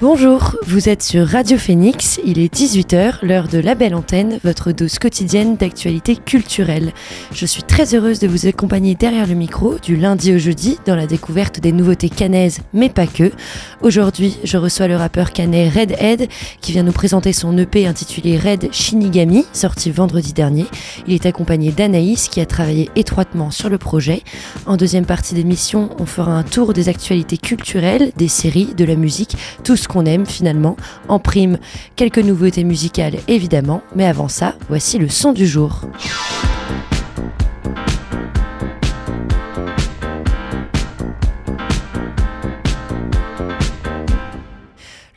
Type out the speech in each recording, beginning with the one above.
Bonjour, vous êtes sur Radio Phoenix, il est 18h, l'heure de la belle antenne, votre dose quotidienne d'actualité culturelle. Je suis très heureuse de vous accompagner derrière le micro du lundi au jeudi dans la découverte des nouveautés canaises, mais pas que. Aujourd'hui, je reçois le rappeur canet Redhead qui vient nous présenter son EP intitulé Red Shinigami, sorti vendredi dernier. Il est accompagné d'Anaïs qui a travaillé étroitement sur le projet. En deuxième partie d'émission, on fera un tour des actualités culturelles, des séries, de la musique, tout ce qu'on aime finalement. En prime, quelques nouveautés musicales évidemment, mais avant ça, voici le son du jour.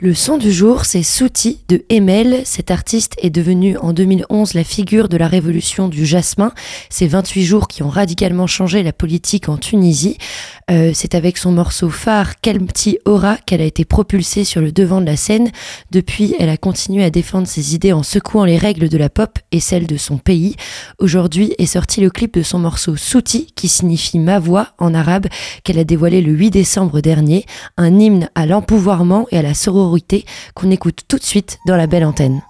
Le son du jour, c'est Souti de Emel. Cet artiste est devenu en 2011 la figure de la révolution du jasmin. Ces 28 jours qui ont radicalement changé la politique en Tunisie. Euh, c'est avec son morceau phare Kelmti Aura qu'elle a été propulsée sur le devant de la scène. Depuis, elle a continué à défendre ses idées en secouant les règles de la pop et celles de son pays. Aujourd'hui est sorti le clip de son morceau Souti qui signifie ma voix en arabe qu'elle a dévoilé le 8 décembre dernier. Un hymne à l'empouvoirment et à la sororité qu'on écoute tout de suite dans la belle antenne.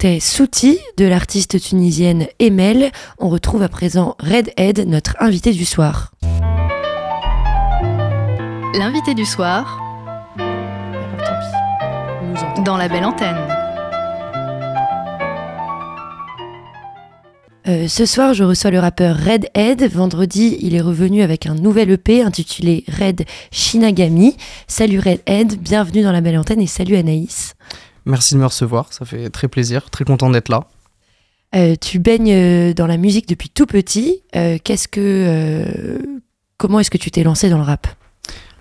C'était Souti de l'artiste tunisienne Emel. On retrouve à présent Redhead, notre invité du soir. L'invité du soir dans la belle antenne. Euh, ce soir, je reçois le rappeur Redhead. Vendredi, il est revenu avec un nouvel EP intitulé Red Shinagami. Salut Redhead, bienvenue dans la belle antenne et salut Anaïs. Merci de me recevoir, ça fait très plaisir, très content d'être là. Euh, tu baignes euh, dans la musique depuis tout petit. Qu'est-ce que, comment est-ce que tu t'es lancé dans le rap?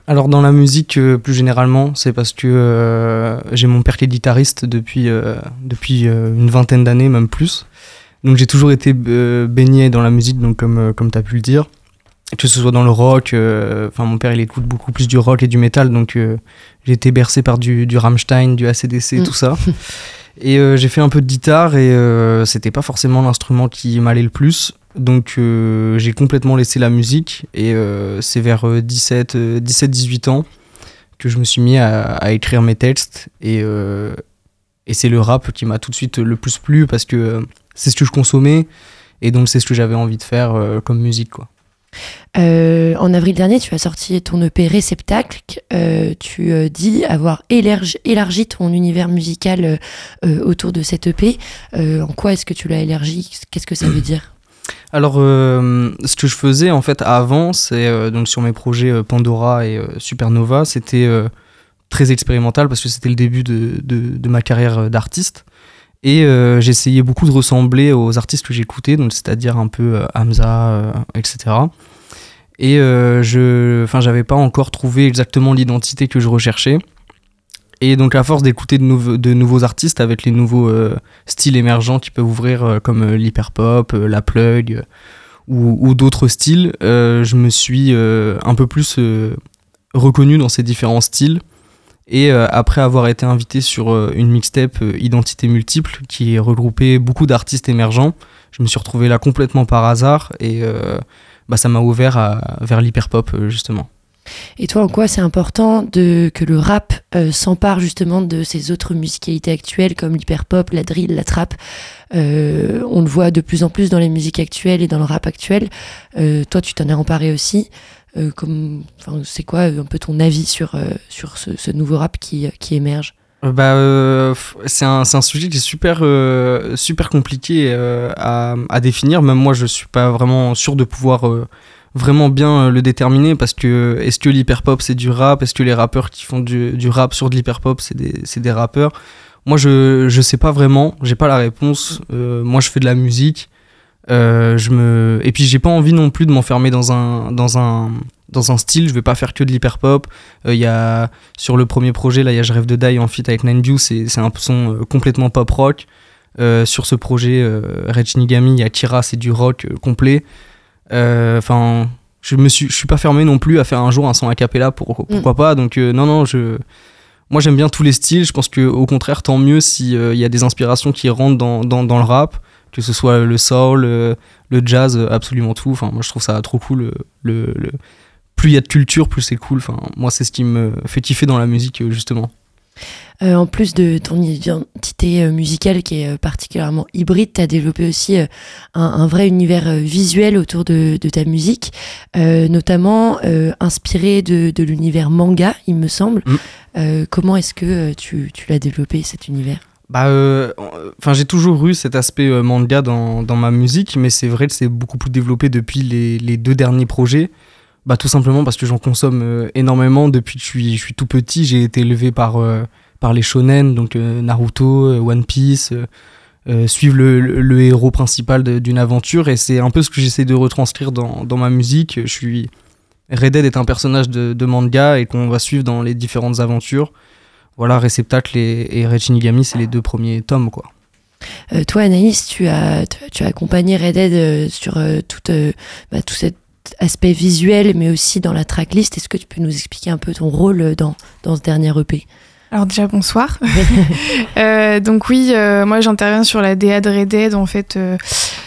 Alors dans la musique plus généralement, c'est parce que j'ai mon père qui est guitariste depuis, depuis une vingtaine d'années, même plus. Donc j'ai toujours été baigné dans la musique, donc comme, comme tu as pu le dire que ce soit dans le rock, enfin mon père il écoute beaucoup plus du rock et du métal, donc j'ai été bercé par du, du Rammstein, du ACDC, mm. tout ça. Et euh, j'ai fait un peu de guitare et euh, c'était pas forcément l'instrument qui m'allait le plus. Donc euh, j'ai complètement laissé la musique et c'est vers 17-18 ans que je me suis mis à, écrire mes textes. Et, et c'est le rap qui m'a tout de suite le plus plu parce que c'est ce que je consommais et donc c'est ce que j'avais envie de faire comme musique. quoi. Euh, en avril dernier, tu as sorti ton EP Réceptacle. Euh, tu euh, dis avoir élargi, ton univers musical autour de cet EP. en quoi est-ce que tu l'as élargi? Qu'est-ce que ça veut dire? Alors, ce que je faisais en fait avant, c'est donc sur mes projets Pandora et Supernova, c'était très expérimental parce que c'était le début de ma carrière d'artiste. Et j'essayais beaucoup de ressembler aux artistes que j'écoutais, donc c'est-à-dire un peu Hamza, etc. Et euh, je, enfin, j'avais pas encore trouvé exactement l'identité que je recherchais. Et donc, à force d'écouter de, nouveaux artistes avec les nouveaux euh, styles émergents qui peuvent ouvrir, euh, comme l'hyperpop, la plug ou, ou d'autres styles, je me suis un peu plus reconnu dans ces différents styles. Et après avoir été invité sur une mixtape Identité Multiple qui regroupait beaucoup d'artistes émergents, je me suis retrouvé là complètement par hasard. Et bah, ça m'a ouvert vers l'hyperpop euh, justement. Et toi, en quoi c'est important que le rap euh, s'empare justement de ces autres musicalités actuelles comme l'hyperpop, la drill, la trap? Euh, On le voit de plus en plus dans les musiques actuelles et dans le rap actuel. toi, tu t'en es emparé aussi. Comme, c'est quoi un peu ton avis sur, sur ce, nouveau rap qui, qui émerge? Bah, euh, c'est un, un, sujet qui est super, euh, super compliqué euh, à, à, définir. Même moi, je suis pas vraiment sûr de pouvoir vraiment bien le déterminer parce que est-ce que l'hyperpop c'est du rap? Est-ce que les rappeurs qui font du, du rap sur de l'hyperpop c'est des, des, rappeurs? Moi, je, je sais pas vraiment, j'ai pas la réponse. moi, je fais de la musique. Je me... Et puis, j'ai pas envie non plus de m'enfermer dans un, dans un dans un style, je vais pas faire que de l'hyper pop. Il euh, y a sur le premier projet là, il y a Je rêve de die en feat avec Nine c'est c'est un son euh, complètement pop rock. Euh, sur ce projet Red Shinigami, il y a Kira, c'est du rock complet. Enfin, je me suis je suis pas fermé non plus à faire un jour un son a cappella pour pourquoi mm. pas. Donc non non, je moi j'aime bien tous les styles, je pense que au contraire tant mieux s'il il y a des inspirations qui rentrent dans, dans, dans, le rap, que ce soit le soul, le, jazz, absolument tout. Enfin moi je trouve ça trop cool le, le plus il y a de culture, plus c'est cool. Enfin, moi, c'est ce qui me fait kiffer dans la musique, euh, justement. Euh, en plus de ton identité euh, musicale qui est particulièrement hybride, tu as développé aussi un, vrai univers visuel autour de, ta musique, notamment inspiré de, l'univers manga, il me semble. Mm. comment est-ce que tu, l'as développé, cet univers? Bah, enfin, j'ai toujours eu cet aspect manga dans, ma musique, mais c'est vrai que c'est beaucoup plus développé depuis les, les deux derniers projets. Bah, tout simplement parce que j'en consomme euh, énormément depuis que je suis, je suis tout petit. J'ai été élevé par, euh, par les shonen, donc euh, Naruto, One Piece, suivre le, le, héros principal d'une aventure. Et c'est un peu ce que j'essaie de retranscrire dans, dans, ma musique. Je suis. Red Dead est un personnage de manga et qu'on va suivre dans les différentes aventures. Voilà, Réceptacle et, et Red Shinigami, c'est les deux premiers tomes, quoi. toi, Anaïs, tu as, tu, as accompagné Red Dead sur toute, bah, toute cette aspect visuel, mais aussi dans la tracklist. Est-ce que tu peux nous expliquer un peu ton rôle dans, dans ce dernier EP alors déjà bonsoir. euh, donc oui, euh, moi j'interviens sur la DA de Red Dead. En fait, euh,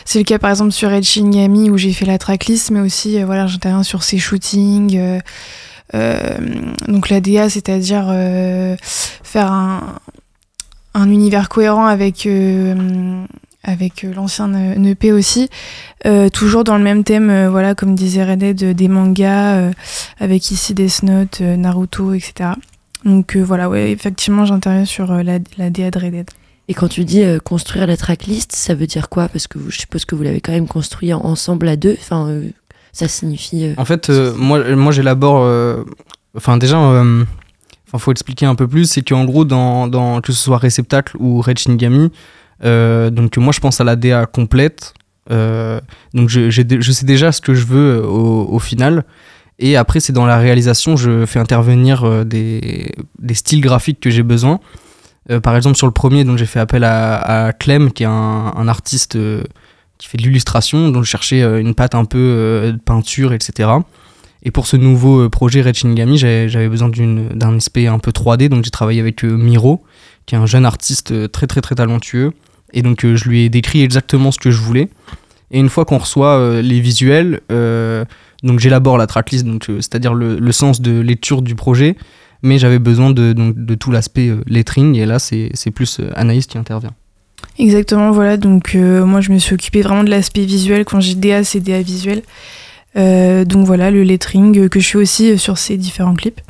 c'est le cas par exemple sur Red Shinigami où j'ai fait la tracklist, mais aussi euh, voilà j'interviens sur ses shootings. Donc la DA, c'est-à-dire faire un, un univers cohérent avec, avec l'ancien EP aussi. toujours dans le même thème, voilà, comme disait Red des mangas, avec ici des Note, Naruto, etc. Donc voilà, ouais, effectivement, j'interviens sur la, la DA de Red Dead. Et quand tu dis construire la tracklist, ça veut dire quoi? Parce que je suppose que vous l'avez quand même construit ensemble à deux. Enfin, ça signifie. en fait, moi, moi j'élabore. Enfin, déjà, il faut expliquer un peu plus, c'est qu'en gros, dans, dans, que ce soit Réceptacle ou Red Shinigami, euh, donc moi je pense à la DA complète, euh, donc je, je, sais déjà ce que je veux euh, au, au final, et après c'est dans la réalisation, je fais intervenir des, des styles graphiques que j'ai besoin. par exemple sur le premier, donc j'ai fait appel à, à, Clem, qui est un, un artiste qui fait de l'illustration, donc je cherchais une patte un peu de peinture, etc. Et pour ce nouveau euh, projet Red j'avais besoin d'un aspect un peu 3D, donc j'ai travaillé avec euh, Miro, qui est un jeune artiste euh, très très très talentueux. Et donc je lui ai décrit exactement ce que je voulais. Et une fois qu'on reçoit les visuels, donc j'élabore la tracklist, c'est-à-dire le, sens de lecture du projet, mais j'avais besoin de, de tout l'aspect lettering, et là c'est plus Anaïs qui intervient. Exactement, voilà, donc moi je me suis occupée vraiment de l'aspect visuel, quand j'ai DA c'est DA visuel, euh, donc voilà, le lettering que je fais aussi sur ces différents clips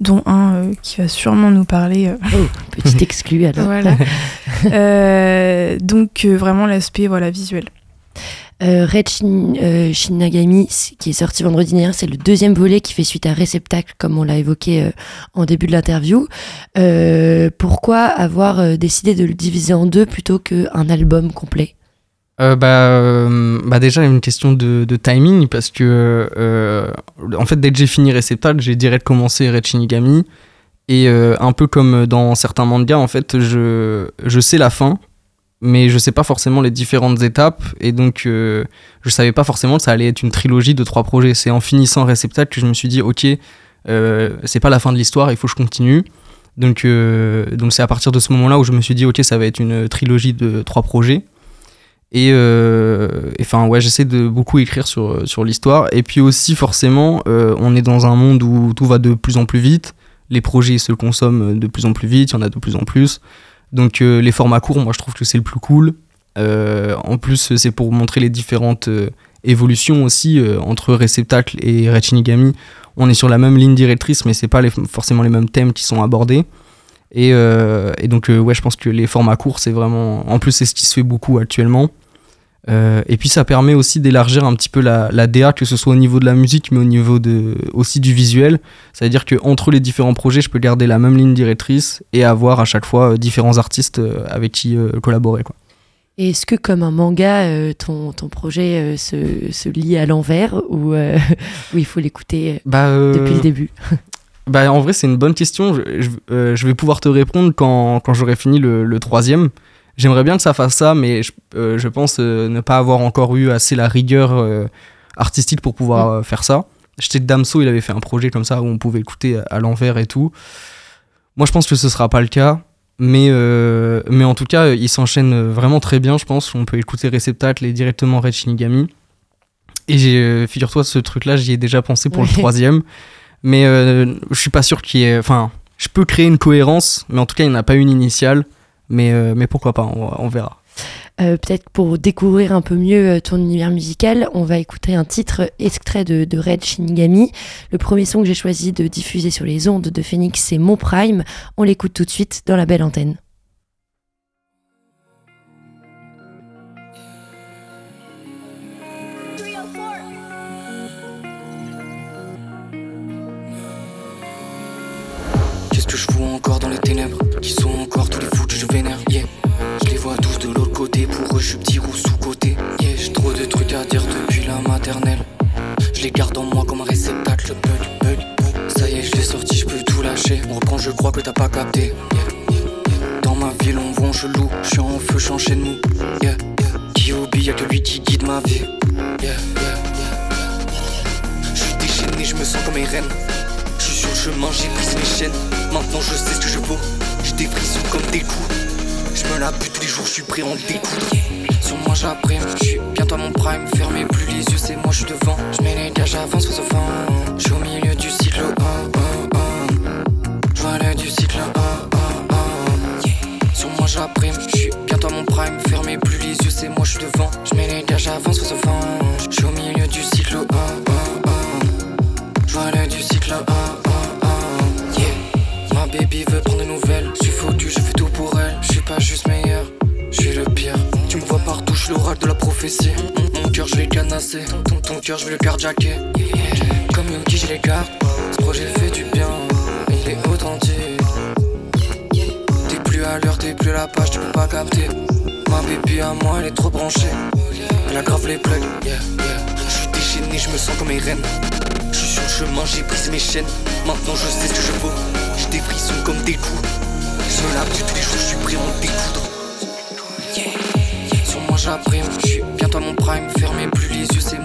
dont un euh, qui va sûrement nous parler. Euh, oh, petit exclu alors. voilà. donc vraiment l'aspect voilà visuel. Red Shinagami, qui est sorti vendredi dernier, c'est le deuxième volet qui fait suite à Réceptacle, comme on l'a évoqué en début de l'interview. pourquoi avoir décidé de le diviser en deux plutôt qu'un album complet? Euh, bah, euh, bah, déjà une question de, timing parce que euh, en fait dès que j'ai fini Receptal j'ai direct commencé Red Shinigami. Et un peu comme dans certains mangas en fait je, je sais la fin mais je sais pas forcément les différentes étapes et donc je savais pas forcément que ça allait être une trilogie de trois projets c'est en finissant Receptal que je me suis dit ok c'est pas la fin de l'histoire il faut que je continue donc donc c'est à partir de ce moment là où je me suis dit ok ça va être une trilogie de trois projets euh, et enfin, ouais, j'essaie de beaucoup écrire sur, sur l'histoire. Et puis aussi, forcément, euh, on est dans un monde où tout va de plus en plus vite. Les projets se consomment de plus en plus vite, il y en a de plus en plus. Donc, euh, les formats courts, moi, je trouve que c'est le plus cool. en plus, c'est pour montrer les différentes évolutions aussi entre Réceptacle et Red Shinigami. On est sur la même ligne directrice, mais c'est pas forcément les mêmes thèmes qui sont abordés. Et, et donc, ouais, je pense que les formats courts, c'est vraiment. En plus, c'est ce qui se fait beaucoup actuellement. Euh, et puis ça permet aussi d'élargir un petit peu la, la, DA, que ce soit au niveau de la musique, mais au niveau de, aussi du visuel. C'est-à-dire qu'entre les différents projets, je peux garder la même ligne directrice et avoir à chaque fois euh, différents artistes euh, avec qui collaborer. Quoi. Et est-ce que comme un manga, ton, ton, projet se, se, lit à l'envers ou, il faut l'écouter bah, depuis le début? bah, En vrai, c'est une bonne question. Je, je, vais pouvoir te répondre quand, quand j'aurai fini le, le troisième. J'aimerais bien que ça fasse ça, mais je, euh, je pense euh, ne pas avoir encore eu assez la rigueur euh, artistique pour pouvoir mm. faire ça. Que Damso, il avait fait un projet comme ça où on pouvait écouter à l'envers et tout. Moi, je pense que ce sera pas le cas. Mais, mais en tout cas, il s'enchaîne vraiment très bien, je pense. On peut écouter Receptacle et directement Red Shinigami. Et figure-toi, ce truc-là, j'y ai déjà pensé pour le troisième. Mais je suis pas sûr qu'il y ait. Enfin, je peux créer une cohérence, mais en tout cas, il n'y en a pas une initiale. Mais, euh, mais pourquoi pas, on, verra. Euh, peut-être pour découvrir un peu mieux euh, ton univers musical, on va écouter un titre extrait de, de Red Shinigami. Le premier son que j'ai choisi de diffuser sur les ondes de Phoenix, c'est Mon Prime. On l'écoute tout de suite dans la belle antenne. Qu'est-ce que je vois encore dans les ténèbres Qui sont encore tous les fous que je vénère Yeah. Je les vois tous de l'autre côté Pour eux je suis petit ou sous-côté Yeah. J'ai trop de trucs à dire depuis la maternelle. Je les garde en moi comme un réceptacle Bug, bug, Ça y est je l'ai sorti je peux tout lâcher. On reprend je crois que t'as pas capté Dans ma ville on vend je loue Je suis en feu je suis en mou Yeah. Qui oublie y'a que lui qui guide ma vie Yeah Je suis déchaîné je me sens comme Eren sur le chemin, j'ai pris mes chaînes. Maintenant je sais ce que je vaux, je défrisson comme des coups. Je me la bute tous les jours, je suis prêt en découdre. Sur moi j'appréhende, je suis bientôt mon prime. Fermez plus les yeux, c'est moi je suis devant. Je mets les gars, j'avance face au vent. Je suis au milieu du cycle, oh oh oh. Je vois le du cycle, oh oh oh. Sur moi j'appréhende, je suis bientôt à mon prime. Fermez plus les yeux, c'est moi je suis devant. Je mets les gars, j'avance face au oh, oh, oh. vent. Mon, cœur, je vais canasser. Ton, ton cœur, je vais le carjacker. Yeah. Comme Yogi, je les garde. Ce projet fait du bien, il est authentique. T'es plus à l'heure, t'es plus à la page, tu peux pas capter. Ma baby à moi, elle est trop branchée. Elle aggrave les plugs. Je suis déchaîné, je me sens comme reine. Je suis sur le chemin, j'ai brisé mes chaînes. Maintenant je sais ce que je vaux. J'ai des comme des coups. Je tous les jours, je suis prêt à en découdre. Sur moi j'apprime, je suis bientôt à mon prime. Fermez plus les yeux, c'est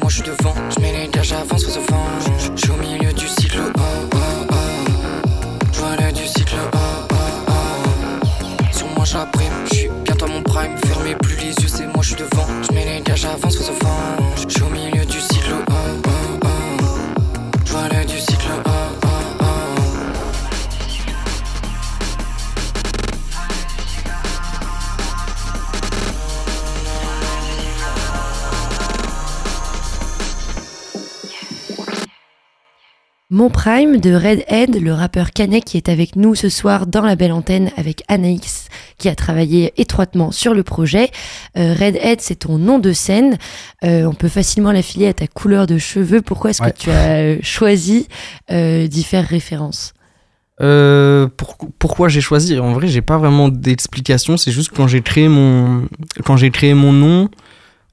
Mon Prime de Redhead, le rappeur Canet qui est avec nous ce soir dans la belle antenne avec Anaïs qui a travaillé étroitement sur le projet. Euh, Redhead, c'est ton nom de scène. Euh, on peut facilement l'affilier à ta couleur de cheveux. Pourquoi est-ce Ouais. que tu as euh, choisi euh, d'y faire référence Euh, pour- pourquoi j'ai choisi? En vrai, j'ai pas vraiment d'explication. C'est juste quand j'ai créé mon quand j'ai créé mon nom,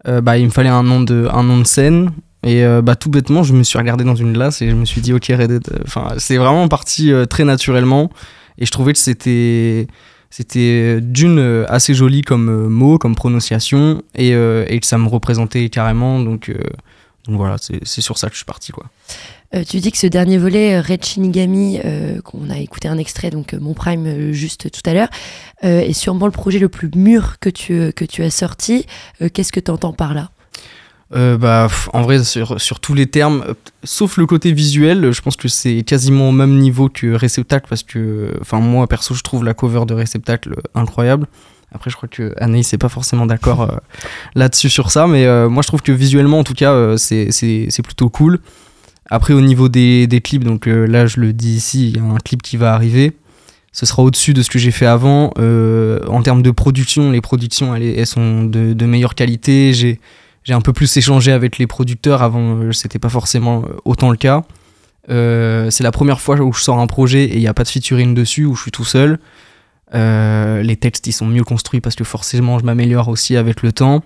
bah il me fallait un nom de un nom de scène. Et euh, bah tout bêtement, je me suis regardé dans une glace et je me suis dit ok Red Dead. Enfin, c'est vraiment parti euh, très naturellement. Et je trouvais que c'était c'était d'une euh, assez joli comme euh, mot, comme prononciation, et, euh, et que ça me représentait carrément. Donc euh, voilà, c'est sur ça que je suis parti quoi. Euh, Tu dis que ce dernier volet, euh, Red Shinigami, euh, qu'on a écouté un extrait, donc euh, Mon Prime euh, juste tout à l'heure, euh, est sûrement le projet le plus mûr que tu, euh, que tu as sorti. Euh, Qu'est-ce que tu entends par là? Euh, bah, en vrai, sur, tous les termes, euh, sauf le côté visuel, je pense que c'est quasiment au même niveau que Réceptacle parce que, enfin, moi perso, je trouve la cover de Réceptacle incroyable. Après, je crois que Anaïs n'est pas forcément d'accord euh, là-dessus sur ça, mais euh, moi je trouve que visuellement, en tout cas, euh, c'est- plutôt cool. Après, au niveau des, des clips, donc euh, là, je le dis ici, il y a un clip qui va arriver. Ce sera au-dessus de ce que j'ai fait avant. Euh, en termes de production, les productions, elles, elles sont de, de meilleure qualité. J'ai j'ai un peu plus échangé avec les producteurs. Avant euh, c'était pas forcément euh, autant le cas. Euh, c'est la première fois où je sors un projet et il n'y a pas de featuring dessus où je suis tout seul. Les textes ils sont mieux construits parce que forcément je m'améliore aussi avec le temps.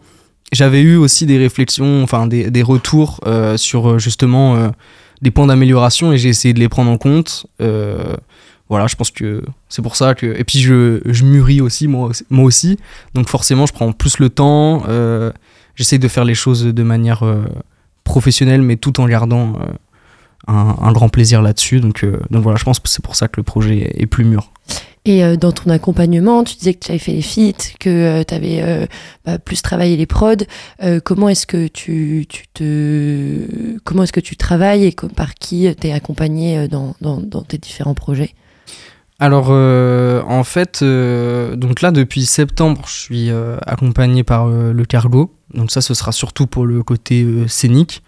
J'avais eu aussi des réflexions enfin des, des retours sur justement des points d'amélioration et j'ai essayé de les prendre en compte. Voilà je pense que c'est pour ça que et puis je, je mûris aussi moi, moi aussi. Donc forcément je prends plus le temps j'essaie de faire les choses de manière euh, professionnelle, mais tout en gardant euh, un, grand plaisir là-dessus. Donc, euh, donc voilà, je pense que c'est pour ça que le projet est plus mûr. Et dans ton accompagnement, tu disais que tu avais fait les feats, que tu avais plus travaillé les prods. Comment est-ce que tu, tu te comment est-ce que tu travailles et par qui tu es accompagné dans, dans, dans tes différents projets? Alors, euh, en fait, euh, donc là, depuis septembre, je suis euh, accompagné par le Cargo. Donc ça, ce sera surtout pour le côté scénique.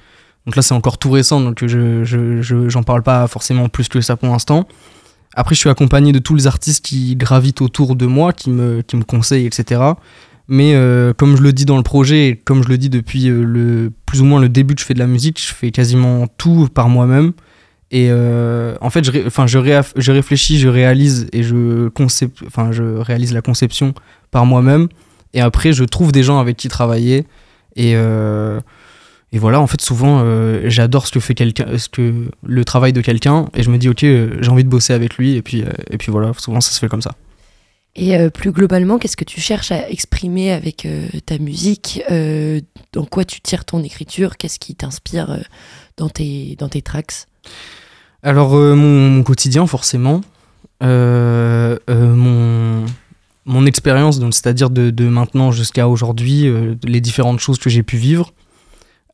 Donc là, c'est encore tout récent, donc je je- je- j'en parle pas forcément plus que ça pour l'instant. Après, je suis accompagné de tous les artistes qui gravitent autour de moi, qui me, qui me conseillent, etc. Mais comme je le dis dans le projet, et comme je le dis depuis le, plus ou moins le début que je fais de la musique, je fais quasiment tout par moi-même. Et euh, en fait, je, ré- je, réaf- je réfléchis, je réalise et je, concep- je réalise la conception par moi-même. Et après, je trouve des gens avec qui travailler. Et, euh, et voilà, en fait, souvent, euh, j'adore ce que fait quelqu'un, que le travail de quelqu'un. Et je me dis, ok, j'ai envie de bosser avec lui. Et puis, et puis voilà, souvent, ça se fait comme ça. Et euh, plus globalement, qu'est-ce que tu cherches à exprimer avec euh, ta musique Euh, Dans quoi tu tires ton écriture Qu'est-ce qui t'inspire dans, tes, dans tes tracks? Alors, mon, mon quotidien, forcément. Mon, mon expérience, c'est-à-dire de, de maintenant jusqu'à aujourd'hui, les différentes choses que j'ai pu vivre.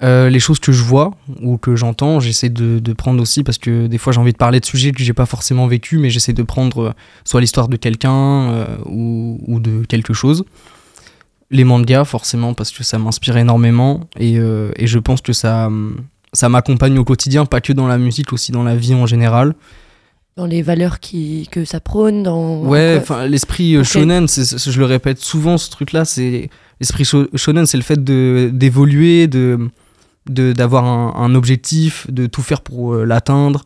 Euh, les choses que je vois ou que j'entends, j'essaie de, de prendre aussi parce que des fois j'ai envie de parler de sujets que j'ai pas forcément vécu, mais j'essaie de prendre euh, soit l'histoire de quelqu'un euh, ou, ou de quelque chose. les mangas, forcément, parce que ça m'inspire énormément. Et, euh, et, je pense que ça, ça m'accompagne au quotidien, pas que dans la musique, aussi dans la vie en général. Dans les valeurs qui, que ça prône dans... Ouais, enfin, l'esprit okay. shonen, je le répète souvent, ce truc-là, c'est... L'esprit shonen, c'est le fait d'évoluer, de d'avoir un, objectif, de tout faire pour euh, l'atteindre.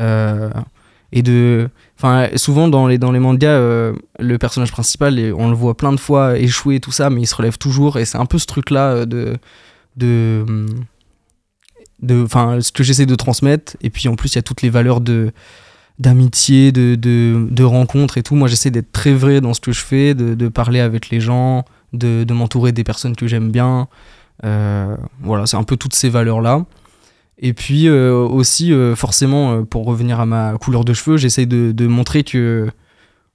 Euh, et de enfin souvent dans les dans les mangas euh, le personnage principal on le voit plein de fois échouer tout ça mais il se relève toujours et c'est un peu ce truc là de de enfin ce que j'essaie de transmettre et puis en plus il y a toutes les valeurs de d'amitié de, de, de rencontre et tout moi j'essaie d'être très vrai dans ce que je fais de, de parler avec les gens de, de m'entourer des personnes que j'aime bien voilà c'est un peu toutes ces valeurs là et puis euh, aussi, euh, forcément, euh, pour revenir à ma couleur de cheveux, j'essaye de, de, montrer que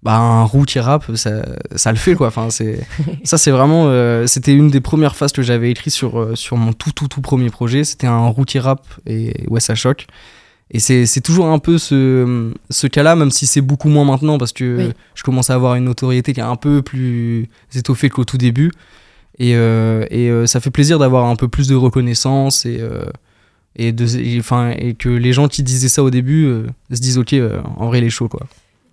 bah, un roux qui rappe, ça, ça le fait quoi. Enfin, c'est ça, c'est vraiment. Euh, c'était une des premières phases que j'avais écrit sur sur mon tout tout tout premier projet. C'était un roux qui rappe et ouais, ça choque. Et c'est toujours un peu ce, ce cas-là, même si c'est beaucoup moins maintenant, parce que oui. je commence à avoir une notoriété qui est un peu plus étoffée qu'au tout début. Et, euh, et euh, ça fait plaisir d'avoir un peu plus de reconnaissance et, et, de, et, enfin, et que les gens qui disaient ça au début euh, se disent ok euh, en vrai il est chaud quoi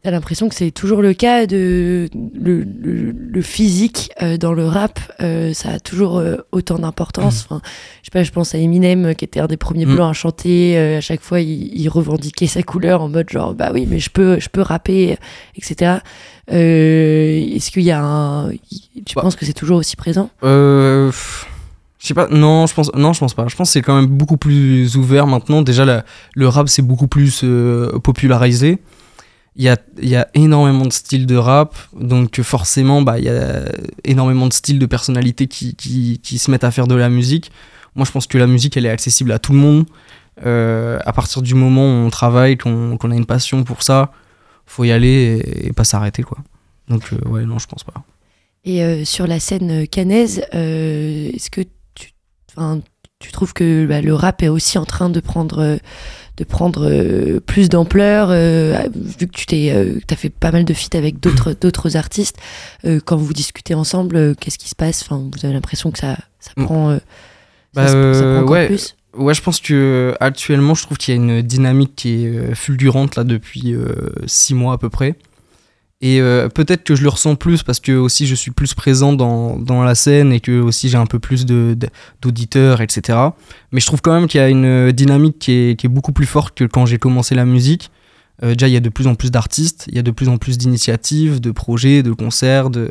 T'as l'impression que c'est toujours le cas de le, le, le physique euh, dans le rap, euh, ça a toujours euh, autant d'importance. Mmh. Enfin, je sais pas, je pense à Eminem qui était un des premiers mmh. blancs à chanter. à chaque fois, il, il, revendiquait sa couleur en mode genre bah oui, mais je peux, je peux rapper, etc. Est-ce qu'il y a un, tu bah. penses que c'est toujours aussi présent? Je sais pas, non, je pense, non, je pense pas. Je pense que c'est quand même beaucoup plus ouvert maintenant. Déjà, la, le rap c'est beaucoup plus popularisé il y a, y a, énormément de styles de rap, donc forcément, bah, il y a énormément de styles de personnalités qui, qui, qui, se mettent à faire de la musique. Moi, je pense que la musique, elle est accessible à tout le monde. Euh, à partir du moment où on travaille, qu'on qu a une passion pour ça, faut y aller et, et pas s'arrêter, quoi. Donc, euh, ouais, non, je pense pas. Et euh, sur la scène canaise, euh, est-ce que tu, tu trouves que bah, le rap est aussi en train de prendre de prendre plus d'ampleur vu que tu t'es as fait pas mal de feats avec d'autres d'autres artistes quand vous discutez ensemble qu'est-ce qui se passe? Enfin vous avez l'impression que ça ça Mm. prend Bah, ça, se- ça prend encore ouais. plus? Ouais, je pense que actuellement, je trouve qu'il y a une dynamique qui est euh, fulgurante là depuis euh, six mois à peu près. Et euh, peut-être que je le ressens plus parce que aussi je suis plus présent dans, dans la scène et que aussi j'ai un peu plus de- de- d'auditeurs, etc. Mais je trouve quand même qu'il y a une dynamique qui est, qui est beaucoup plus forte que quand j'ai commencé la musique. Euh, déjà, il y a de plus en plus d'artistes, il y a de plus en plus d'initiatives, de projets, de concerts, de...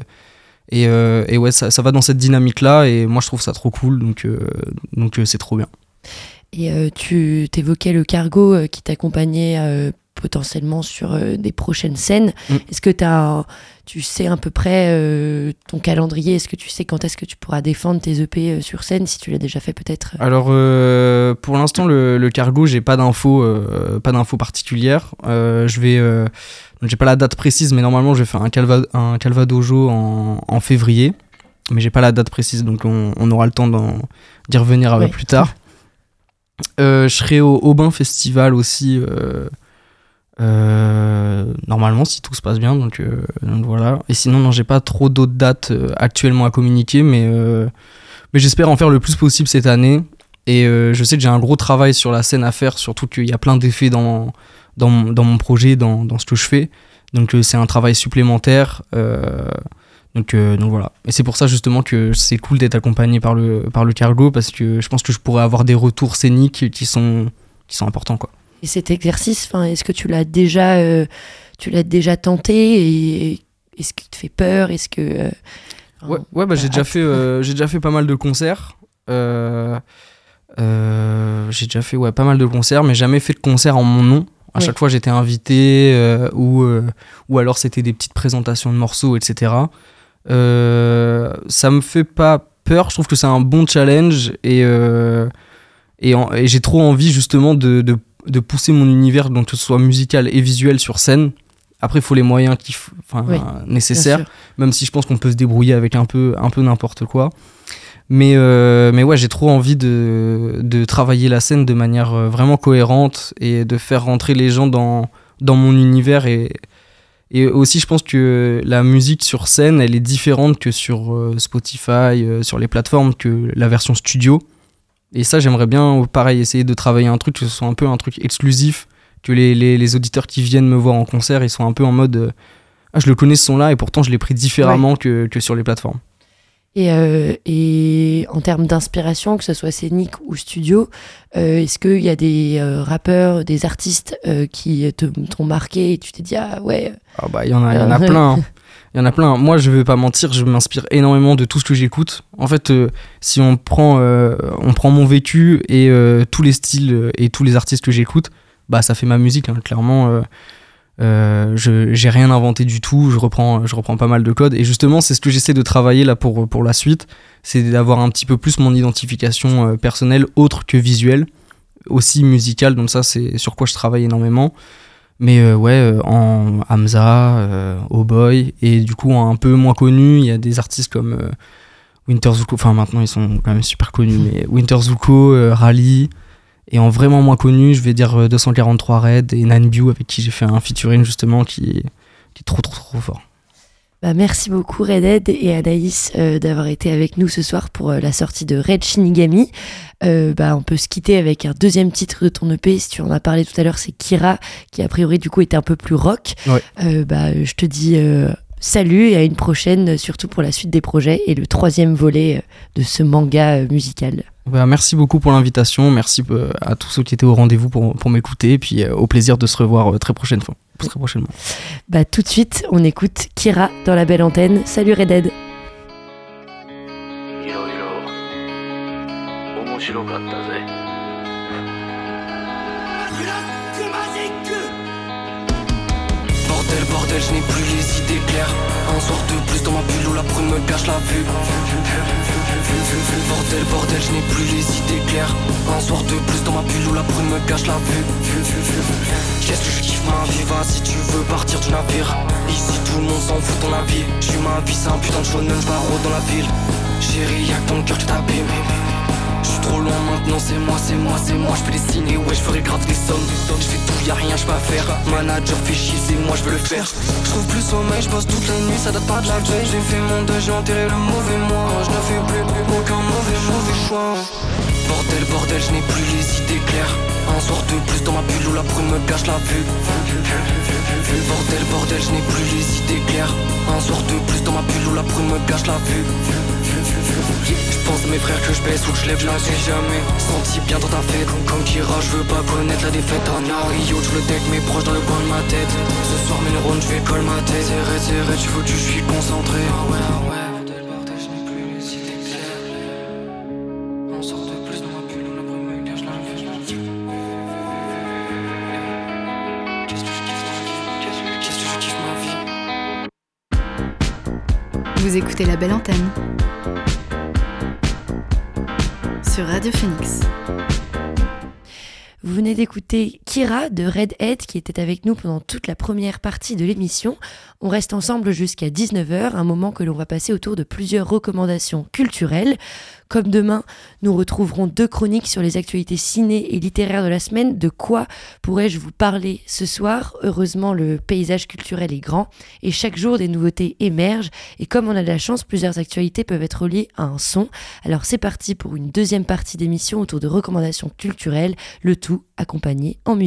Et, euh, et ouais, ça, ça va dans cette dynamique-là et moi je trouve ça trop cool, donc euh, donc euh, c'est trop bien. Et euh, tu t'évoquais le cargo euh, qui t'accompagnait euh, potentiellement sur des prochaines scènes Mm. est-ce que as, tu sais à peu près ton calendrier? Est-ce que tu sais quand est-ce que tu pourras défendre tes EP sur scène si tu l'as déjà fait peut-être? Alors pour l'instant le, le cargo j'ai pas d'infos pas d'infos particulières. Je vais j'ai pas la date précise mais normalement je vais faire un calva un calvadojo en, en février mais j'ai pas la date précise donc on, on aura le temps d'y revenir un peu Ouais. plus tard. Euh, je serai au Aubin Festival aussi euh, euh, normalement si tout se passe bien donc, voilà et sinon non j'ai pas trop d'autres dates actuellement à communiquer mais mais j'espère en faire le plus possible cette année et je sais que j'ai un gros travail sur la scène à faire, surtout qu'il y a plein d'effets dans, dans, dans mon projet, dans, dans ce que je fais. Donc c'est un travail supplémentaire. Donc, euh, donc voilà. Et c'est pour ça justement que c'est cool d'être accompagné par le, par le cargo, parce que je pense que je pourrais avoir des retours scéniques qui sont, qui sont importants. Quoi. Et cet exercice, est-ce que tu l'as déjà, euh, tu l'as déjà tenté et est-ce qu'il te fait peur? Est-ce que euh, Ouais, ouais bah, j'ai déjà, fait, euh, j'ai déjà fait pas mal de concerts. Euh, euh, j'ai déjà fait ouais, pas mal de concerts, mais jamais fait de concert en mon nom. À chaque fois, j'étais invité euh, ou, euh, ou alors c'était des petites présentations de morceaux, etc. Euh, ça me fait pas peur. Je trouve que c'est un bon challenge et, euh, et, j'ai trop envie justement de, de, de pousser mon univers, donc que ce soit musical et visuel sur scène. Après, il faut les moyens qui, enfin, Oui, nécessaires même si je pense qu'on peut se débrouiller avec un peu, un peu n'importe quoi. Mais, euh, mais ouais, j'ai trop envie de, de travailler la scène de manière vraiment cohérente et de faire rentrer les gens dans, dans mon univers et, Et aussi, je pense que la musique sur scène, elle est différente que sur euh, Spotify, euh, sur les plateformes, que la version studio. Et ça, j'aimerais bien, pareil, essayer de travailler un truc, que ce soit un peu un truc exclusif, que les, les, les auditeurs qui viennent me voir en concert, ils sont un peu en mode euh, Ah, je le connais ce son-là, et pourtant je l'ai pris différemment que, que sur les plateformes. Et, euh, et en termes d'inspiration, que ce soit scénique ou studio, euh, est-ce qu'il y a des euh, rappeurs, des artistes qui t'ont marqué et tu t'es dit, ah ouais, Ah bah, il y en a, y en a plein. hein. Il y en a plein. Moi, je vais pas mentir, je m'inspire énormément de tout ce que j'écoute. En fait, si on prend, on prend mon vécu et tous les styles et tous les artistes que j'écoute, bah ça fait ma musique. hein. Clairement, euh, je j'ai rien inventé du tout. Je reprends, je reprends pas mal de codes. Et justement, c'est ce que j'essaie de travailler là pour pour la suite, c'est d'avoir un petit peu plus mon identification euh, personnelle, autre que visuelle, aussi musicale. Donc ça, c'est sur quoi je travaille énormément. Mais euh, ouais, en Hamza, Oh Boy, et du coup, un peu moins connu, il y a des artistes comme Winter Zuko, enfin maintenant ils sont quand même super connus, mais Winter Zuko, Rally, et en vraiment moins connu, je vais dire euh, 243 Red et Nanbiu, avec qui j'ai fait un featuring justement qui, qui est trop trop trop fort. Bah, merci beaucoup Redhead et Anaïs euh, d'avoir été avec nous ce soir pour euh, la sortie de Red Shinigami. Euh, bah, on peut se quitter avec un deuxième titre de ton EP, si tu en as parlé tout à l'heure, c'est Kira, qui a priori du coup était un peu plus rock. Ouais. Euh, bah, je te dis euh, salut et à une prochaine, euh, surtout pour la suite des projets et le troisième volet euh, de ce manga euh, musical. Bah, merci beaucoup pour l'invitation, merci euh, à tous ceux qui étaient au rendez-vous pour, pour m'écouter, et puis euh, au plaisir de se revoir euh, très, prochaine fois, très prochainement. Bah, tout de suite, on écoute Kira dans la belle antenne. Salut Redhead いろいろ面白かったぜ Bordel, bordel, je n'ai plus les idées claires. Un soir de plus dans ma bulle où la brume me gâche la vue. Bordel, bordel, je n'ai plus les idées claires. Un soir de plus dans ma bulle où la brume me gâche la vue. Qu'est-ce que je kiffe ma vie, va si tu veux partir du navire. Ici tout le monde s'en fout de ton avis. J'suis ma vie, c'est un putain de shonen, barreau dans la ville. Chérie, y'a que ton cœur qui t'abîme. Je suis trop loin maintenant, c'est moi, c'est moi, c'est moi. Je fais des et ouais, je ferai grave des sommes. Je fais tout, y'a rien, je peux faire. Manager fait chier, c'est moi, je veux le faire. Je trouve plus sommeil, je bosse toute la nuit, ça date pas de la veille. J'ai fait mon deuil, j'ai enterré le mauvais moi. Je ne fais plus aucun mauvais, mauvais choix. Bordel, bordel, je n'ai plus les idées claires. Un soir de plus dans ma bulle où la brume me gâche la vue. Bordel, bordel, je n'ai plus les idées claires. Un soir de plus dans ma bulle où la brume me gâche la vue. Je pense à mes frères que je baisse ou que je lève, je j'ai jamais senti bien dans ta fête. Comme, Kira, je veux pas connaître la défaite. Un Rio, tout le deck, mes proches dans le coin de ma tête. Ce soir, mes neurones, je vais colmater. Serré, serré, tu veux, tu je suis concentré. Ah ouais, ah ouais. Vous écoutez la belle antenne sur Radio Phoenix. Vous venez d'écouter Kira de Redhead qui était avec nous pendant toute la première partie de l'émission. On reste ensemble jusqu'à 19h, un moment que l'on va passer autour de plusieurs recommandations culturelles. Comme demain, nous retrouverons deux chroniques sur les actualités ciné et littéraires de la semaine. De quoi pourrais-je vous parler ce soir? Heureusement, le paysage culturel est grand et chaque jour des nouveautés émergent. Et comme on a de la chance, plusieurs actualités peuvent être reliées à un son. Alors c'est parti pour une deuxième partie d'émission autour de recommandations culturelles, le tout accompagné en musique.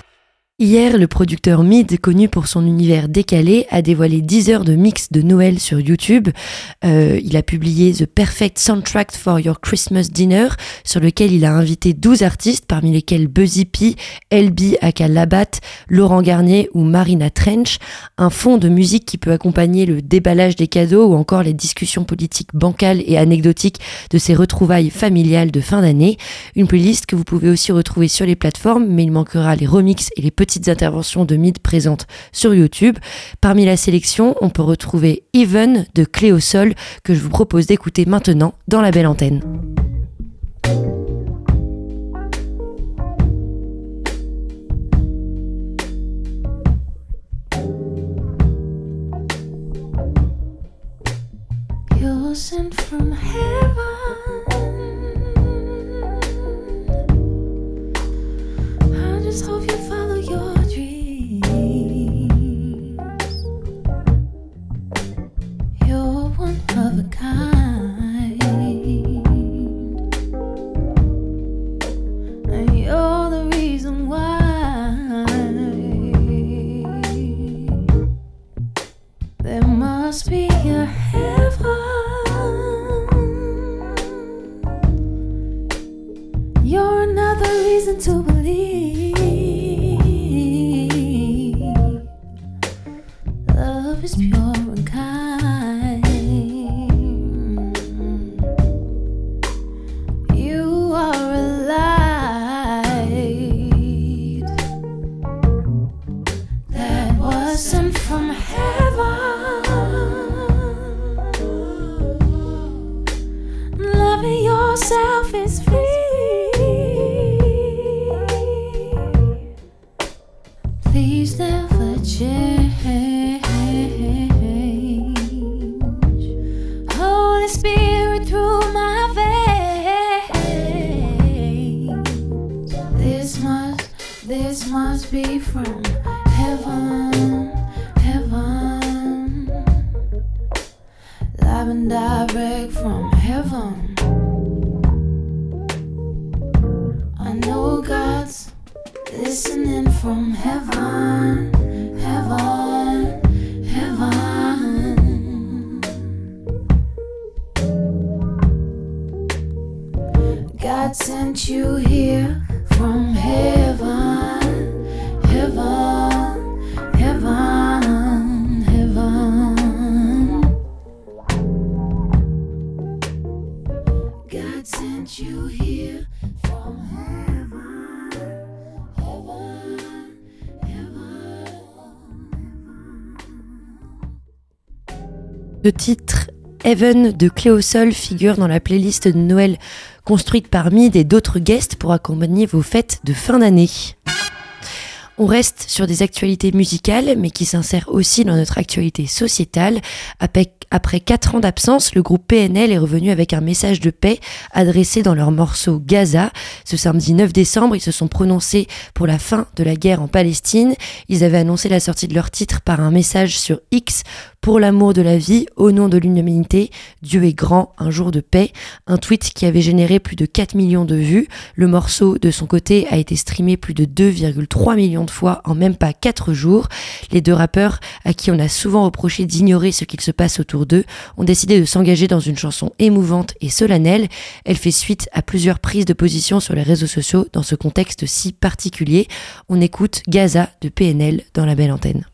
Hier, le producteur Mid, connu pour son univers décalé, a dévoilé 10 heures de mix de Noël sur YouTube. Euh, il a publié The Perfect Soundtrack for Your Christmas Dinner, sur lequel il a invité 12 artistes, parmi lesquels Buzzy P, LB Aka Labat, Laurent Garnier ou Marina Trench. Un fond de musique qui peut accompagner le déballage des cadeaux ou encore les discussions politiques bancales et anecdotiques de ces retrouvailles familiales de fin d'année. Une playlist que vous pouvez aussi retrouver sur les plateformes, mais il manquera les remixes et les petites interventions de Mid présentes sur YouTube. Parmi la sélection, on peut retrouver Even de Cléo Sol que je vous propose d'écouter maintenant dans la belle antenne. You here from heaven, heaven, heaven, heaven. God sent you here from heaven, heaven, heaven. Le titre Heaven de Cléosol figure dans la playlist de Noël construite par Mid et d'autres guests pour accompagner vos fêtes de fin d'année. On reste sur des actualités musicales, mais qui s'insèrent aussi dans notre actualité sociétale. Après, après 4 ans d'absence, le groupe PNL est revenu avec un message de paix adressé dans leur morceau Gaza. Ce samedi 9 décembre, ils se sont prononcés pour la fin de la guerre en Palestine. Ils avaient annoncé la sortie de leur titre par un message sur X pour l'amour de la vie, au nom de l'humanité, Dieu est grand, un jour de paix. Un tweet qui avait généré plus de 4 millions de vues. Le morceau, de son côté, a été streamé plus de 2,3 millions de fois en même pas 4 jours. Les deux rappeurs, à qui on a souvent reproché d'ignorer ce qu'il se passe autour d'eux, ont décidé de s'engager dans une chanson émouvante et solennelle. Elle fait suite à plusieurs prises de position sur les réseaux sociaux dans ce contexte si particulier. On écoute Gaza de PNL dans la belle antenne.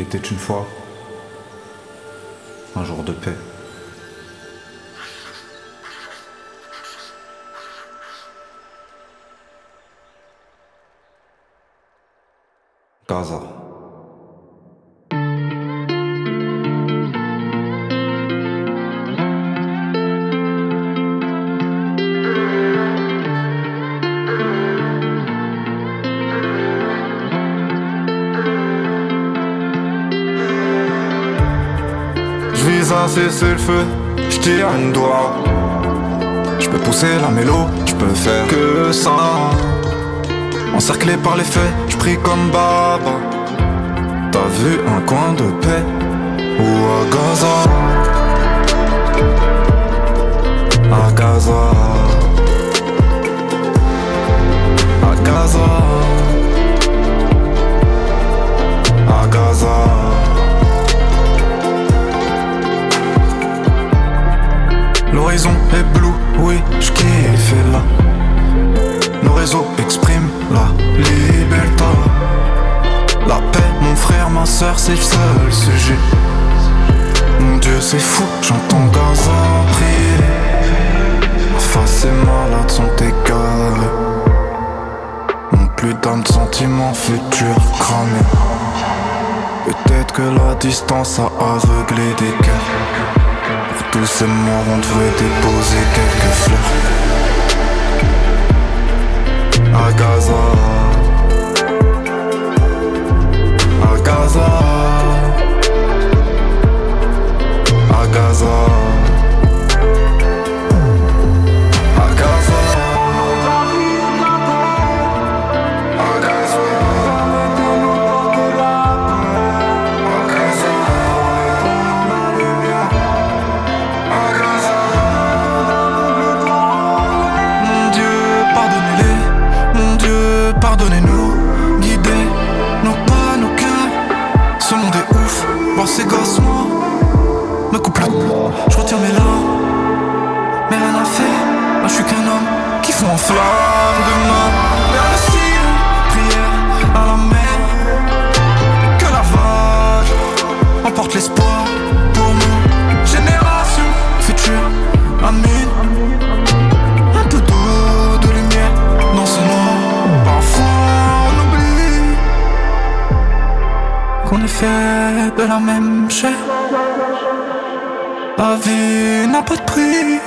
Était une fois un jour de paix. Gaza. Cesser le feu, je tire une doigt. Je peux pousser la mélo, je peux faire que ça. Encerclé par les faits, je prie comme Baba. T'as vu un coin de paix ou à Gaza? À Gaza. À Gaza. À Gaza. L'horizon est bleu, oui, je kiffe là. Nos réseaux expriment la liberté. La paix, mon frère, ma soeur, c'est le seul sujet. c'est fou, j'entends Gaza prier. Face est malade, sont égarés. Mon plus d'âme de sentiments futurs cramés. Peut-être que la distance a aveuglé des cœurs. Tous ces morts, on devrait déposer quelques fleurs. À Gaza. À Gaza. À Gaza. De la même chair. La vie n'a pas de prix,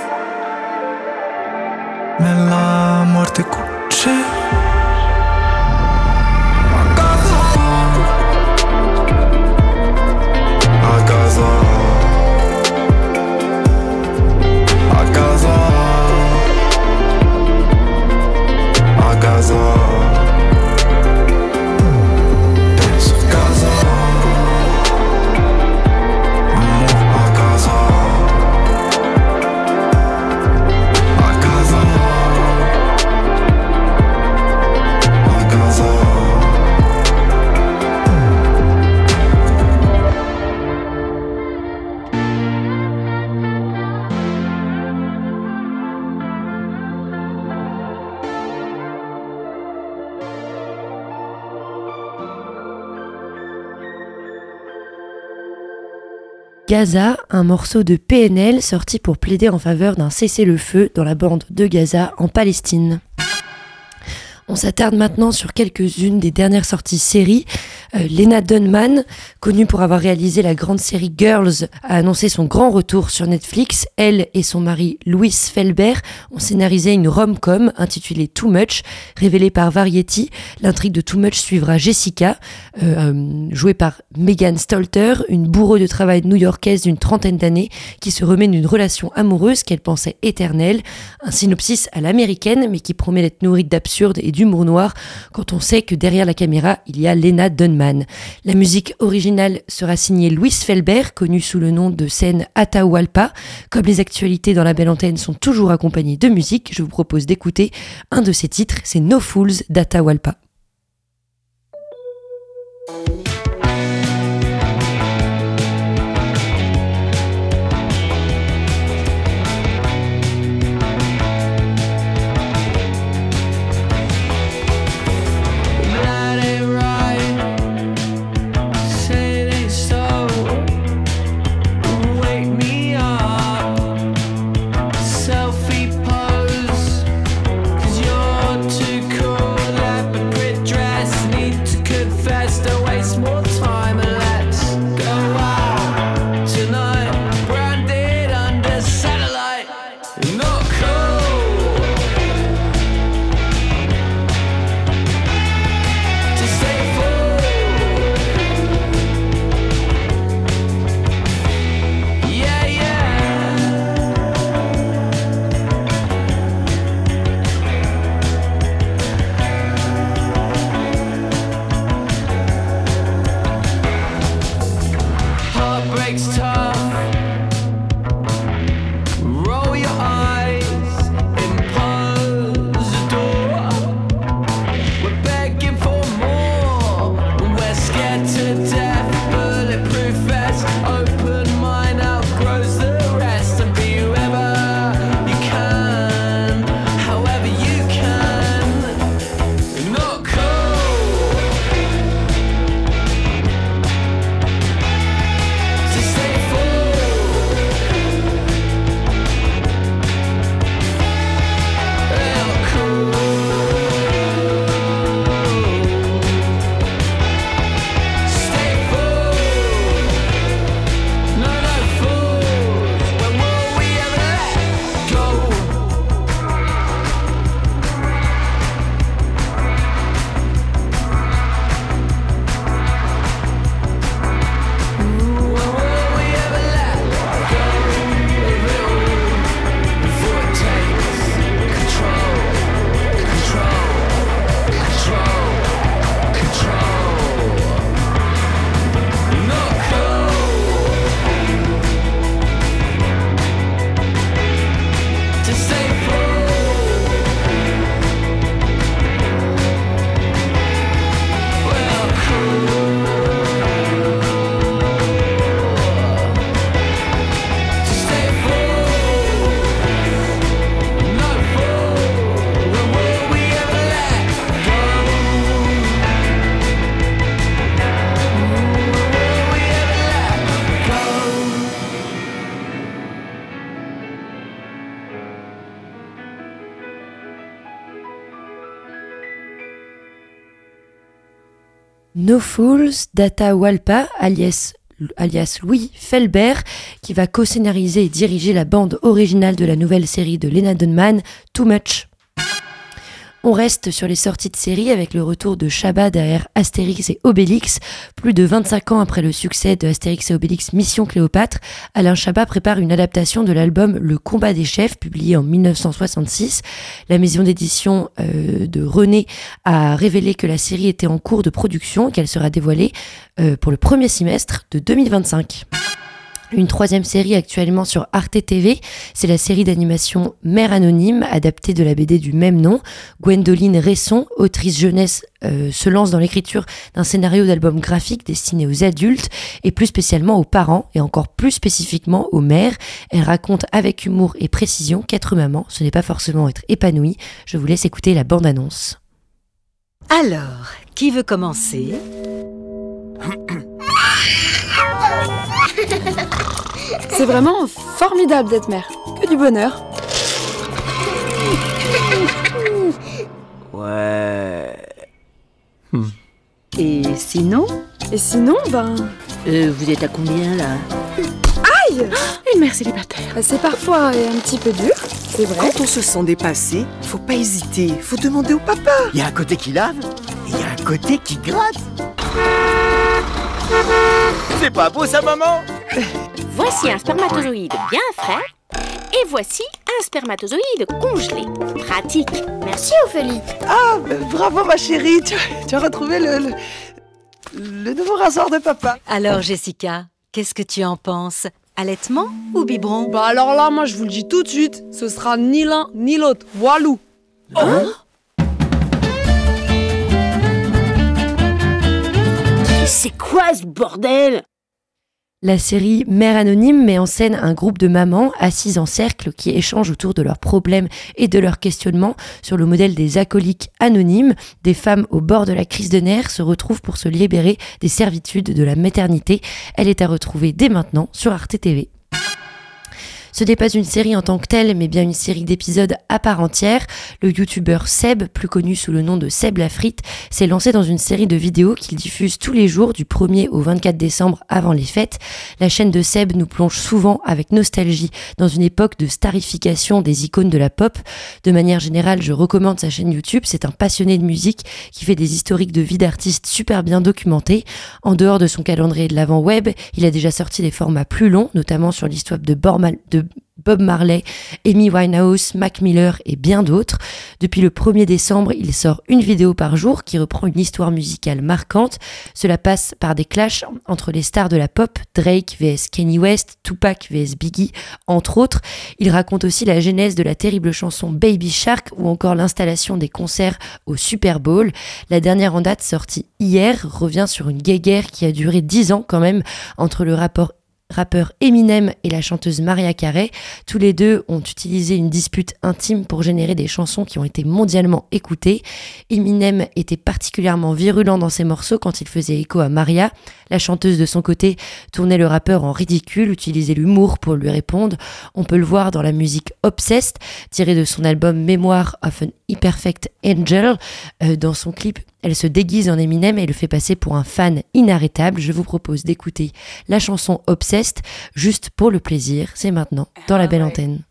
Gaza, un morceau de PNL sorti pour plaider en faveur d'un cessez-le-feu dans la bande de Gaza en Palestine. On s'attarde maintenant sur quelques-unes des dernières sorties séries. Euh, Lena Dunham, connue pour avoir réalisé la grande série Girls, a annoncé son grand retour sur Netflix. Elle et son mari Louis Felber ont scénarisé une rom-com intitulée Too Much, révélée par Variety. L'intrigue de Too Much suivra Jessica, euh, euh, jouée par Megan Stalter, une bourreau de travail new-yorkaise d'une trentaine d'années qui se remet d'une relation amoureuse qu'elle pensait éternelle. Un synopsis à l'américaine, mais qui promet d'être nourri d'absurde et d'humour noir quand on sait que derrière la caméra, il y a Lena Dunham. La musique originale sera signée Louis Felber, connu sous le nom de scène Atahualpa. Comme les actualités dans la belle antenne sont toujours accompagnées de musique, je vous propose d'écouter un de ses titres, c'est No Fools d'Atahualpa. No Fools d'Ata Walpa, alias, alias Louis Felbert, qui va co-scénariser et diriger la bande originale de la nouvelle série de Lena Dunham, Too Much. On reste sur les sorties de série avec le retour de Chabat derrière Astérix et Obélix. Plus de 25 ans après le succès de Astérix et Obélix Mission Cléopâtre, Alain Chabat prépare une adaptation de l'album Le combat des chefs, publié en 1966. La maison d'édition euh, de René a révélé que la série était en cours de production et qu'elle sera dévoilée euh, pour le premier semestre de 2025 une troisième série actuellement sur Arte TV. C'est la série d'animation Mère Anonyme, adaptée de la BD du même nom. Gwendoline Resson, autrice jeunesse, euh, se lance dans l'écriture d'un scénario d'album graphique destiné aux adultes et plus spécialement aux parents et encore plus spécifiquement aux mères. Elle raconte avec humour et précision qu'être maman, ce n'est pas forcément être épanoui. Je vous laisse écouter la bande-annonce. Alors, qui veut commencer? C'est vraiment formidable d'être mère. Que du bonheur. Ouais. Et sinon? Et sinon, ben. Euh, Vous êtes à combien là? Aïe Une mère célibataire. C'est parfois un petit peu dur, c'est vrai. Quand on se sent dépassé, faut pas hésiter, faut demander au papa. Il y a un côté qui lave, et il y a un côté qui gratte. C'est pas beau ça, maman Voici un spermatozoïde bien frais. Et voici un spermatozoïde congelé. Pratique. Merci Ophélie. Ah, bah, bravo ma chérie, tu, tu as retrouvé le, le, le nouveau rasoir de papa. Alors Jessica, qu'est-ce que tu en penses? Allaitement ou biberon? Bah alors là, moi je vous le dis tout de suite, ce sera ni l'un ni l'autre. Walou. Hein? C'est quoi ce bordel? La série Mère Anonyme met en scène un groupe de mamans assises en cercle qui échangent autour de leurs problèmes et de leurs questionnements sur le modèle des acolytes anonymes. Des femmes au bord de la crise de nerfs se retrouvent pour se libérer des servitudes de la maternité. Elle est à retrouver dès maintenant sur Arte TV. Ce n'est pas une série en tant que telle, mais bien une série d'épisodes à part entière. Le youtubeur Seb, plus connu sous le nom de Seb la frite, s'est lancé dans une série de vidéos qu'il diffuse tous les jours du 1er au 24 décembre avant les fêtes. La chaîne de Seb nous plonge souvent avec nostalgie dans une époque de starification des icônes de la pop. De manière générale, je recommande sa chaîne YouTube. C'est un passionné de musique qui fait des historiques de vie d'artistes super bien documentés. En dehors de son calendrier de l'avant web, il a déjà sorti des formats plus longs, notamment sur l'histoire de, Bormal- Bob Marley, Amy Winehouse, Mac Miller et bien d'autres. Depuis le 1er décembre, il sort une vidéo par jour qui reprend une histoire musicale marquante. Cela passe par des clashs entre les stars de la pop, Drake vs Kanye West, Tupac vs Biggie, entre autres. Il raconte aussi la genèse de la terrible chanson Baby Shark ou encore l'installation des concerts au Super Bowl. La dernière en date sortie hier revient sur une guéguerre qui a duré 10 ans quand même entre le rapport rappeur Eminem et la chanteuse Maria Carey. Tous les deux ont utilisé une dispute intime pour générer des chansons qui ont été mondialement écoutées. Eminem était particulièrement virulent dans ses morceaux quand il faisait écho à Maria. La chanteuse de son côté tournait le rappeur en ridicule, utilisait l'humour pour lui répondre. On peut le voir dans la musique Obsessed, tirée de son album Memoir of an Imperfect Angel. Euh, dans son clip, elle se déguise en Eminem et le fait passer pour un fan inarrêtable. Je vous propose d'écouter la chanson Obsessed juste pour le plaisir. C'est maintenant dans la belle antenne.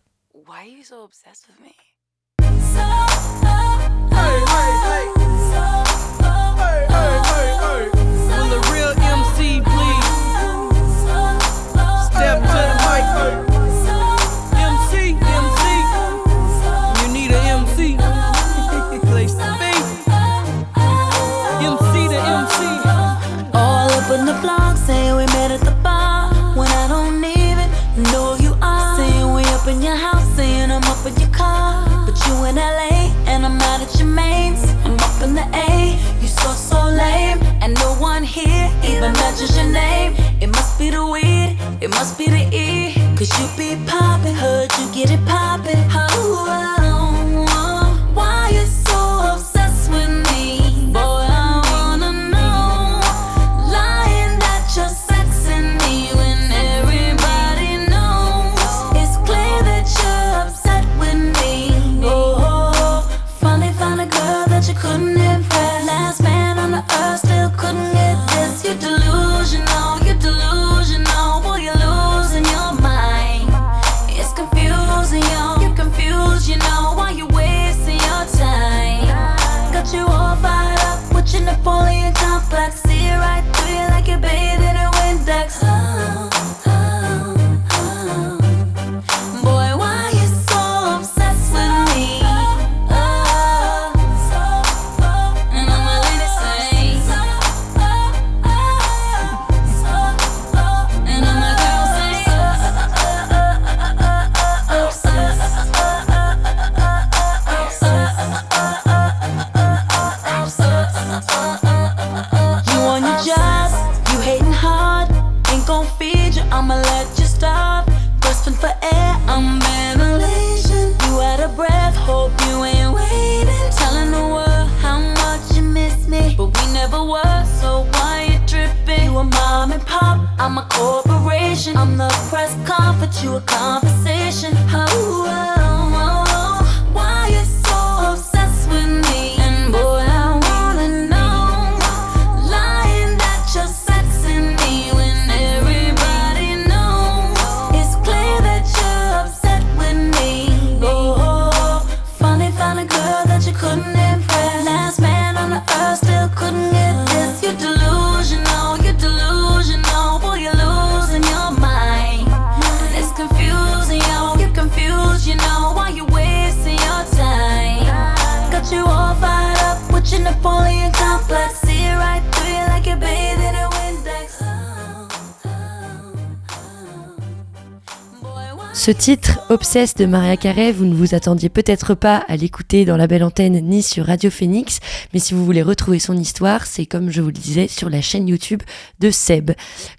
in the blog saying we met at the bar when I don't even know you are. Saying we up in your house, saying I'm up in your car. But you in LA and I'm out at your mains. I'm up in the A, you so so lame. And no one here even mentions your name. It must be the weed, it must be the E. Cause you be popping, heard you get it pop. Corporation. I'm the press conference, you a conversation. Ce titre, Obsesse de Maria Carey, vous ne vous attendiez peut-être pas à l'écouter dans la belle antenne ni sur Radio Phoenix, mais si vous voulez retrouver son histoire, c'est comme je vous le disais sur la chaîne YouTube de Seb.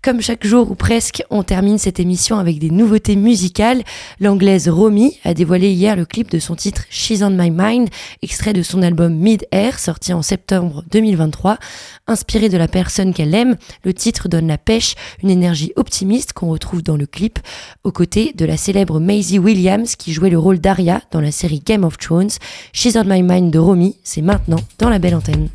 Comme chaque jour ou presque, on termine cette émission avec des nouveautés musicales. L'anglaise Romy a dévoilé hier le clip de son titre She's on My Mind, extrait de son album Mid Air, sorti en septembre 2023. Inspiré de la personne qu'elle aime, le titre donne la pêche, une énergie optimiste qu'on retrouve dans le clip, aux côtés de la célèbre Maisie Williams qui jouait le rôle d'Aria dans la série Game of Thrones. She's on My Mind de Romy, c'est maintenant dans la belle antenne.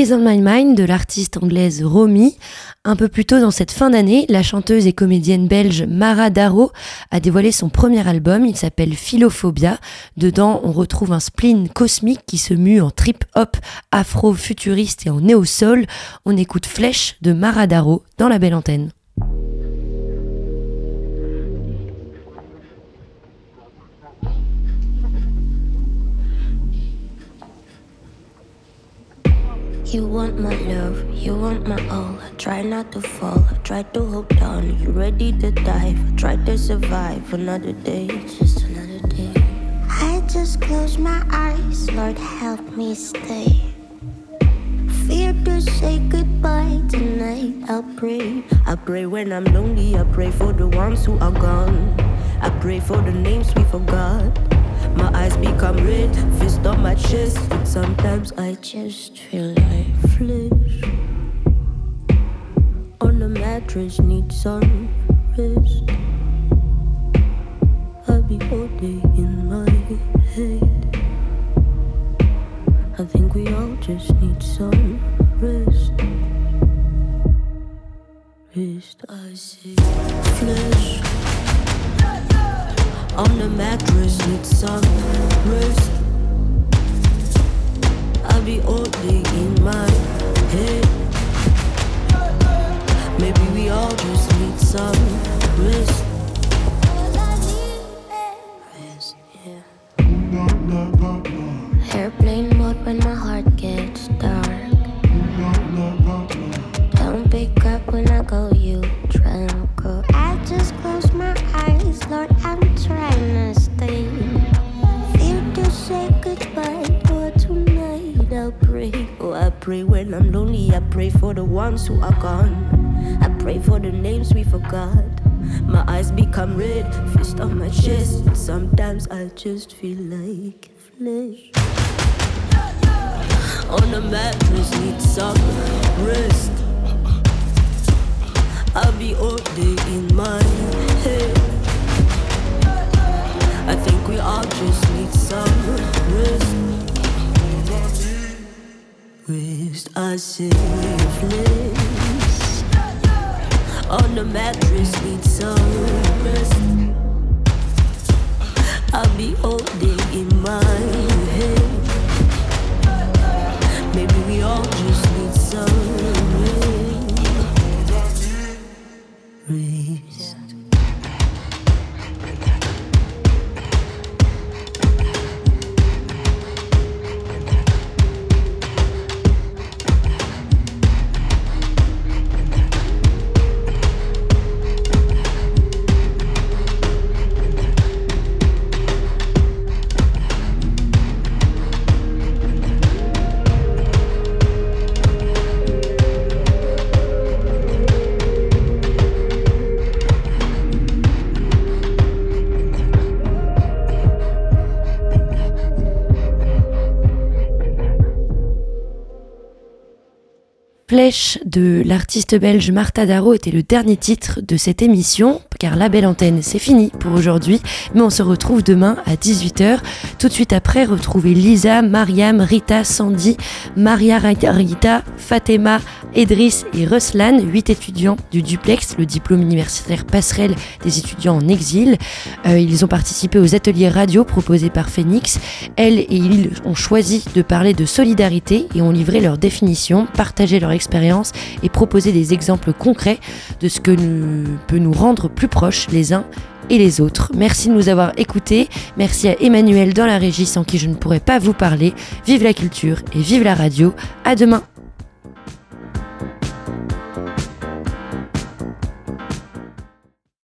On My Mind de l'artiste anglaise Romy. Un peu plus tôt dans cette fin d'année, la chanteuse et comédienne belge Mara Darro a dévoilé son premier album, il s'appelle Philophobia. Dedans, on retrouve un spleen cosmique qui se mue en trip-hop, afro-futuriste et en néo-soul. On écoute Flèche de Mara Darro dans la belle antenne. You want my love, you want my all. I try not to fall, I try to hold on. You ready to dive? I try to survive another day, just another day. I just close my eyes, Lord, help me stay. Fear to say goodbye tonight. I'll pray. I pray when I'm lonely. I pray for the ones who are gone. I pray for the names we forgot. My eyes become red, fist on my chest. But sometimes I just feel like flesh. On the mattress, need some rest. I'll be all day in my head. I think we all just need some rest. Rest, I see flesh on the mattress, need some rest. I'll be day in my head. Maybe we all just need some. Rest, pray for the ones who are gone. I pray for the names we forgot. My eyes become red, fist on my chest. Sometimes I just feel like flesh. On a mattress, need some rest. I'll be all day in my head. I think we all just need some rest wrist are selfless. On the mattress, sweet soul. De l'artiste belge Martha Darro était le dernier titre de cette émission, car la belle antenne c'est fini pour aujourd'hui, mais on se retrouve demain à 18h. Tout de suite après, retrouvez Lisa, Mariam, Rita, Sandy, Maria Rita, Fatema, Edris et Ruslan, 8 étudiants du Duplex, le diplôme universitaire passerelle des étudiants en exil. Euh, ils ont participé aux ateliers radio proposés par Phoenix. Elles et ils ont choisi de parler de solidarité et ont livré leur définition, partagé leur expérience et proposé des exemples concrets de ce que peut nous rendre plus proches les uns et les autres. Merci de nous avoir écoutés. Merci à Emmanuel dans la régie sans qui je ne pourrais pas vous parler. Vive la culture et vive la radio. À demain.